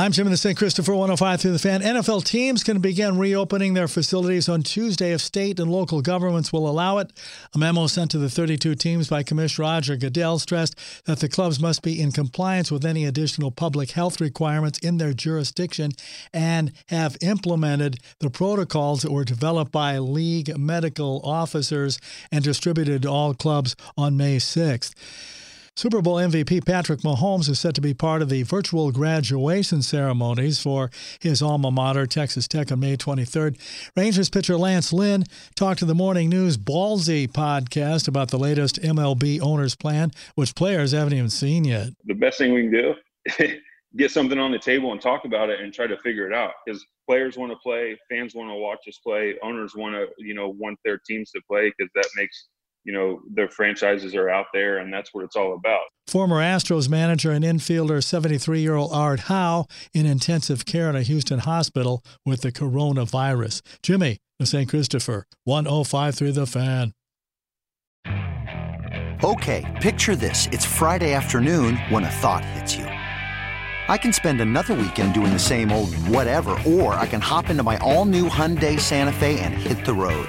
I'm Jim in the St. Christopher 105 through the fan. NFL teams can begin reopening their facilities on Tuesday if state and local governments will allow it. A memo sent to the 32 teams by Commissioner Roger Goodell stressed that the clubs must be in compliance with any additional public health requirements in their jurisdiction and have implemented the protocols that were developed by league medical officers and distributed to all clubs on May 6th. Super Bowl MVP Patrick Mahomes is set to be part of the virtual graduation ceremonies for his alma mater, Texas Tech, on May 23rd. Rangers pitcher Lance Lynn talked to the Morning News Ballsy podcast about the latest MLB owner's plan, which players haven't even seen yet. The best thing we can do get something on the table and talk about it and try to figure it out because players want to play fans want to watch us play owners want to you know want their teams to play because that makes you know their franchises are out there and that's what it's all about. Former astros manager and infielder 73-year-old art howe in intensive care at a houston hospital with the coronavirus. Jimmy the st christopher 1053 the fan. Okay picture this. It's friday afternoon when a thought hits you. I can spend another weekend doing the same old whatever, or I can hop into my all-new Hyundai Santa Fe and hit the road.